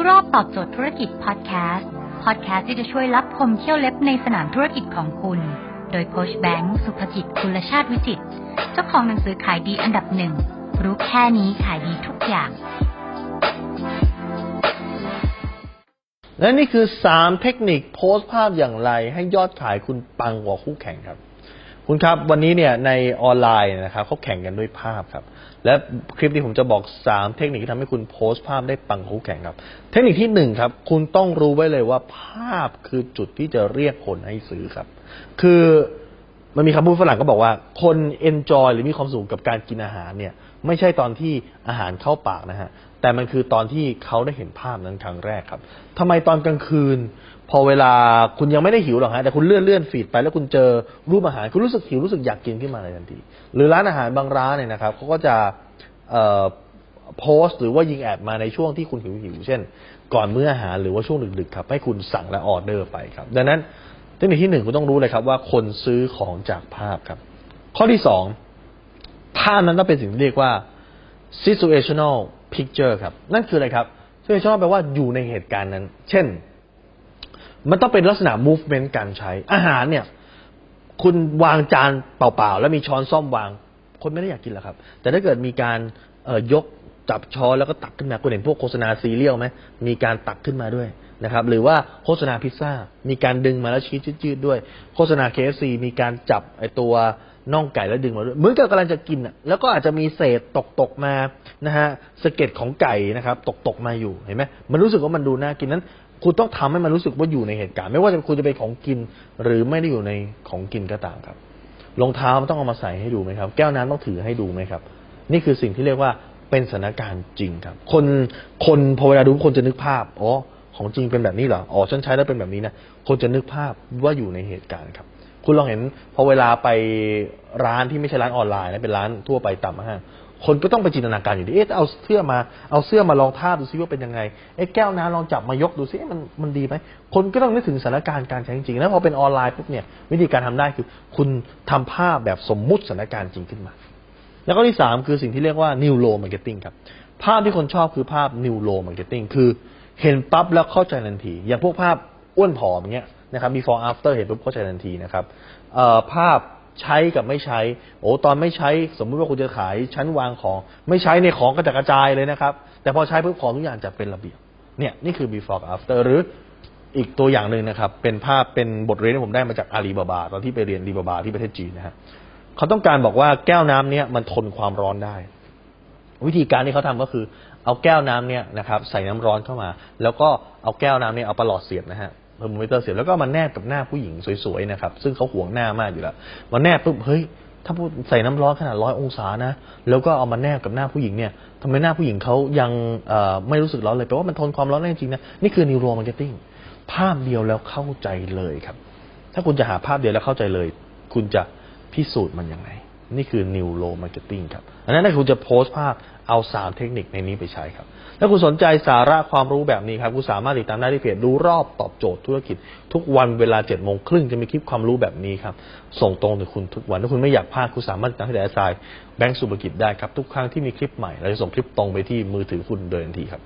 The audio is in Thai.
รู้รอบตอบโจทย์ธุรกิจพอดแคสต์พอดแคสต์ที่จะช่วยรับพมเที่ยวเล็บในสนามธุรกิจของคุณ โดยโคชแบงค์สุภกิจคุณชาติวิจิตเจ้าของหนังสือขายดีอันดับหนึ่งรู้แค่นี้ขายดีทุกอย่าง และนี่คือ 3 เทคนิคโพสต์ภาพอย่างไรให้ยอดขายคุณปังกว่าคู่แข่งครับ คุณครับวันนี้เนี่ยในออนไลน์นะครับเขาแข่งกันด้วยภาพครับ และคลิปนี้ผมจะบอก 3 เทคนิคที่ทำให้คุณโพสต์ภาพได้ปังคู่แข่งครับ เทคนิคที่1ครับคุณต้องรู้ไว้เลยว่าภาพคือจุดที่จะเรียกคนให้ซื้อครับ คือมันมีคำพูดฝรั่งก็บอกว่าคนเอนจอยหรือมีความสุขกับการกินอาหารเนี่ยไม่ใช่ตอนที่อาหารเข้าปากนะฮะแต่มันคือตอนที่เขาได้เห็นภาพนั้นครั้งแรกครับทำไมตอนกลางคืน พอเวลาคุณยังไม่ได้หิวหรอกฮะแต่คุณเลื่อนเลื่อนฟีดไปแล้วคุณเจอรูปอาหารคุณรู้สึกหิวรู้สึกอยากกินขึ้นมาในทันที หรือร้านอาหารบางร้านเนี่ยนะครับเขาก็จะโพสต์หรือว่ายิงแอดมาในช่วงที่คุณหิวหิวเช่น ก่อนมื้ออาหารหรือว่าช่วงดึกๆครับให้คุณสั่งและออเดอร์ไปครับ ดังนั้นเทคนิคที่หนึ่งคุณต้องรู้เลยครับว่าคนซื้อของจากภาพครับ ข้อที่สองภาพนั้นต้องเป็นสิ่งที่เรียกว่า situational picture ครับ นั่นคืออะไรครับ situational แปลว่าอยู่ในเหตุการณ์นั้น เช่น มันต้องเป็นลักษณะ movement การใช้ อาหารเนี่ย คุณวางจานเปล่าๆ แล้วมีช้อนซ่อมวาง คนไม่ได้อยากกินหรอกครับ แต่ถ้าเกิดมีการเยกจับช้อนแล้วก็ตักขึ้นมาคุณเห็นพวกโฆษณาซีเรียลไหมมีการตักขึ้นมาด้วยนะครับ หรือว่าโฆษณาพิซซ่า มีการดึงมาแล้วชี้ยืดๆด้วย โฆษณา KFC มีการจับไอตัวน่องไก่แล้วดึงมาด้วยเหมือนกับกำลังจะกินอะแล้วก็อาจจะมีเศษตกตกๆมานะฮะสะเก็ดของไก่นะครับ ตกตกๆมาอยู่เห็นไหมมันรู้สึกว่ามันดูน่ากินนั้น คุณต้องทำให้มันรู้สึกว่าอยู่ในเหตุการณ์ ไม่ว่าจะคุณจะเป็นของกิน หรือไม่ได้อยู่ในของกินก็ตามครับรองเท้ามันต้องเอามาใส่ให้ดูไหมครับ แก้วน้ำต้องถือให้ดูไหมครับ นี่คือสิ่งที่เรียกว่าเป็นสถานการณ์จริงครับ คนคนพอเวลาดูคนจะนึกภาพอ๋อของจริงเป็นแบบนี้เหรออ๋อฉันใช้แล้วเป็นแบบนี้นะคนจะนึกภาพว่าอยู่ในเหตุการณ์ครับ คุณลองเห็นพอเวลาไปร้านที่ไม่ใช่ร้านออนไลน์นะเป็นร้านทั่วไปตามห้าง คนก็ต้องไปจินตนาการอยู่ดี เอ๊ะเอาเสื้อมา เอาเสื้อมาลองทาดูซิว่าเป็นยังไง เอ๊ะแก้วน้ำลองจับมายกดูซิมันมันดีไหม คนก็ต้องนึกถึงสถานการณ์การใช้จริงๆ แล้วพอเป็นออนไลน์ปุ๊บเนี่ยวิธีการทำได้คือ คุณทำภาพแบบสมมุติสถานการณ์จริงขึ้นมา แล้วก็ที่สามคือสิ่งที่เรียกว่า neuro marketing ครับ ภาพที่คนชอบคือภาพ neuro marketing คือเห็นปั๊บแล้วเข้าใจทันที อย่างพวกภาพอ้วนผอมเงี้ยนะครับ before after เห็นปุ๊บเข้าใจทันทีนะครับภาพ ใช้กับไม่ใช้ โอ้ตอนไม่ใช้ สมมุติว่าคุณจะขายชั้นวางของ ไม่ใช้ในของกระจัดกระจายเลยนะครับ แต่พอใช้ปุ๊บของทุกอย่างจะเป็นระเบียบ เนี่ยนี่คือ before after หรืออีกตัวอย่างหนึ่งนะครับ เป็นภาพเป็นบทเรียนที่ผมได้มาจากอาลีบาบาตอนที่ไปเรียนอาลีบาบาที่ประเทศจีนนะฮะเขาต้องการบอกว่าแก้วน้ำเนี้ยมันทนความร้อนได้ วิธีการที่เขาทำก็คือ เอาแก้วน้ำเนี่ยนะครับ ใส่น้ำร้อนเข้ามา แล้วก็เอาแก้วน้ำเนี่ยเอาประหลอดเสียบนะฮะ เทอร์โมมิเตอร์เสียบแล้วก็มาแนบกับหน้าผู้หญิงสวยๆนะครับซึ่งเขาหวงหน้ามากอยู่แล้วมาแนบปุ๊บเฮ้ยถ้าพูดใส่น้ำร้อนขนาดร้อยองศานะ แล้วก็เอามาแนบกับหน้าผู้หญิงเนี่ยทำไมหน้าผู้หญิงเขายังไม่รู้สึกร้อนเลยแปลว่ามันทนความร้อนได้จริงนะนี่คือ neuromarketing ภาพเดียวแล้วเข้าใจเลยครับ ถ้าคุณจะหาภาพเดียวแล้วเข้าใจเลย คุณจะพิสูจน์มันยังไง นี่คือ Neuro Marketing ครับ อันนั้นคุณจะโพสต์ภาพเอาสามเทคนิคในนี้ไปใช้ครับ ถ้าคุณสนใจสาระความรู้แบบนี้ครับคุณสามารถติดตามได้ที่เพจรู้รอบตอบโจทย์ธุรกิจ ทุกวันเวลา7จ็ดโมงครึ่งจะมีคลิปความรู้แบบนี้ครับ ส่งตรงถึงคุณทุกวัน ถ้าคุณไม่อยากพลาดคุณสามารถติดตามที่แดนไซแบงก์สุภกิจได้ครับ ทุกครั้งที่มีคลิปใหม่เราจะส่งคลิปตรงไปที่มือถือคุณโดยทันทีครับ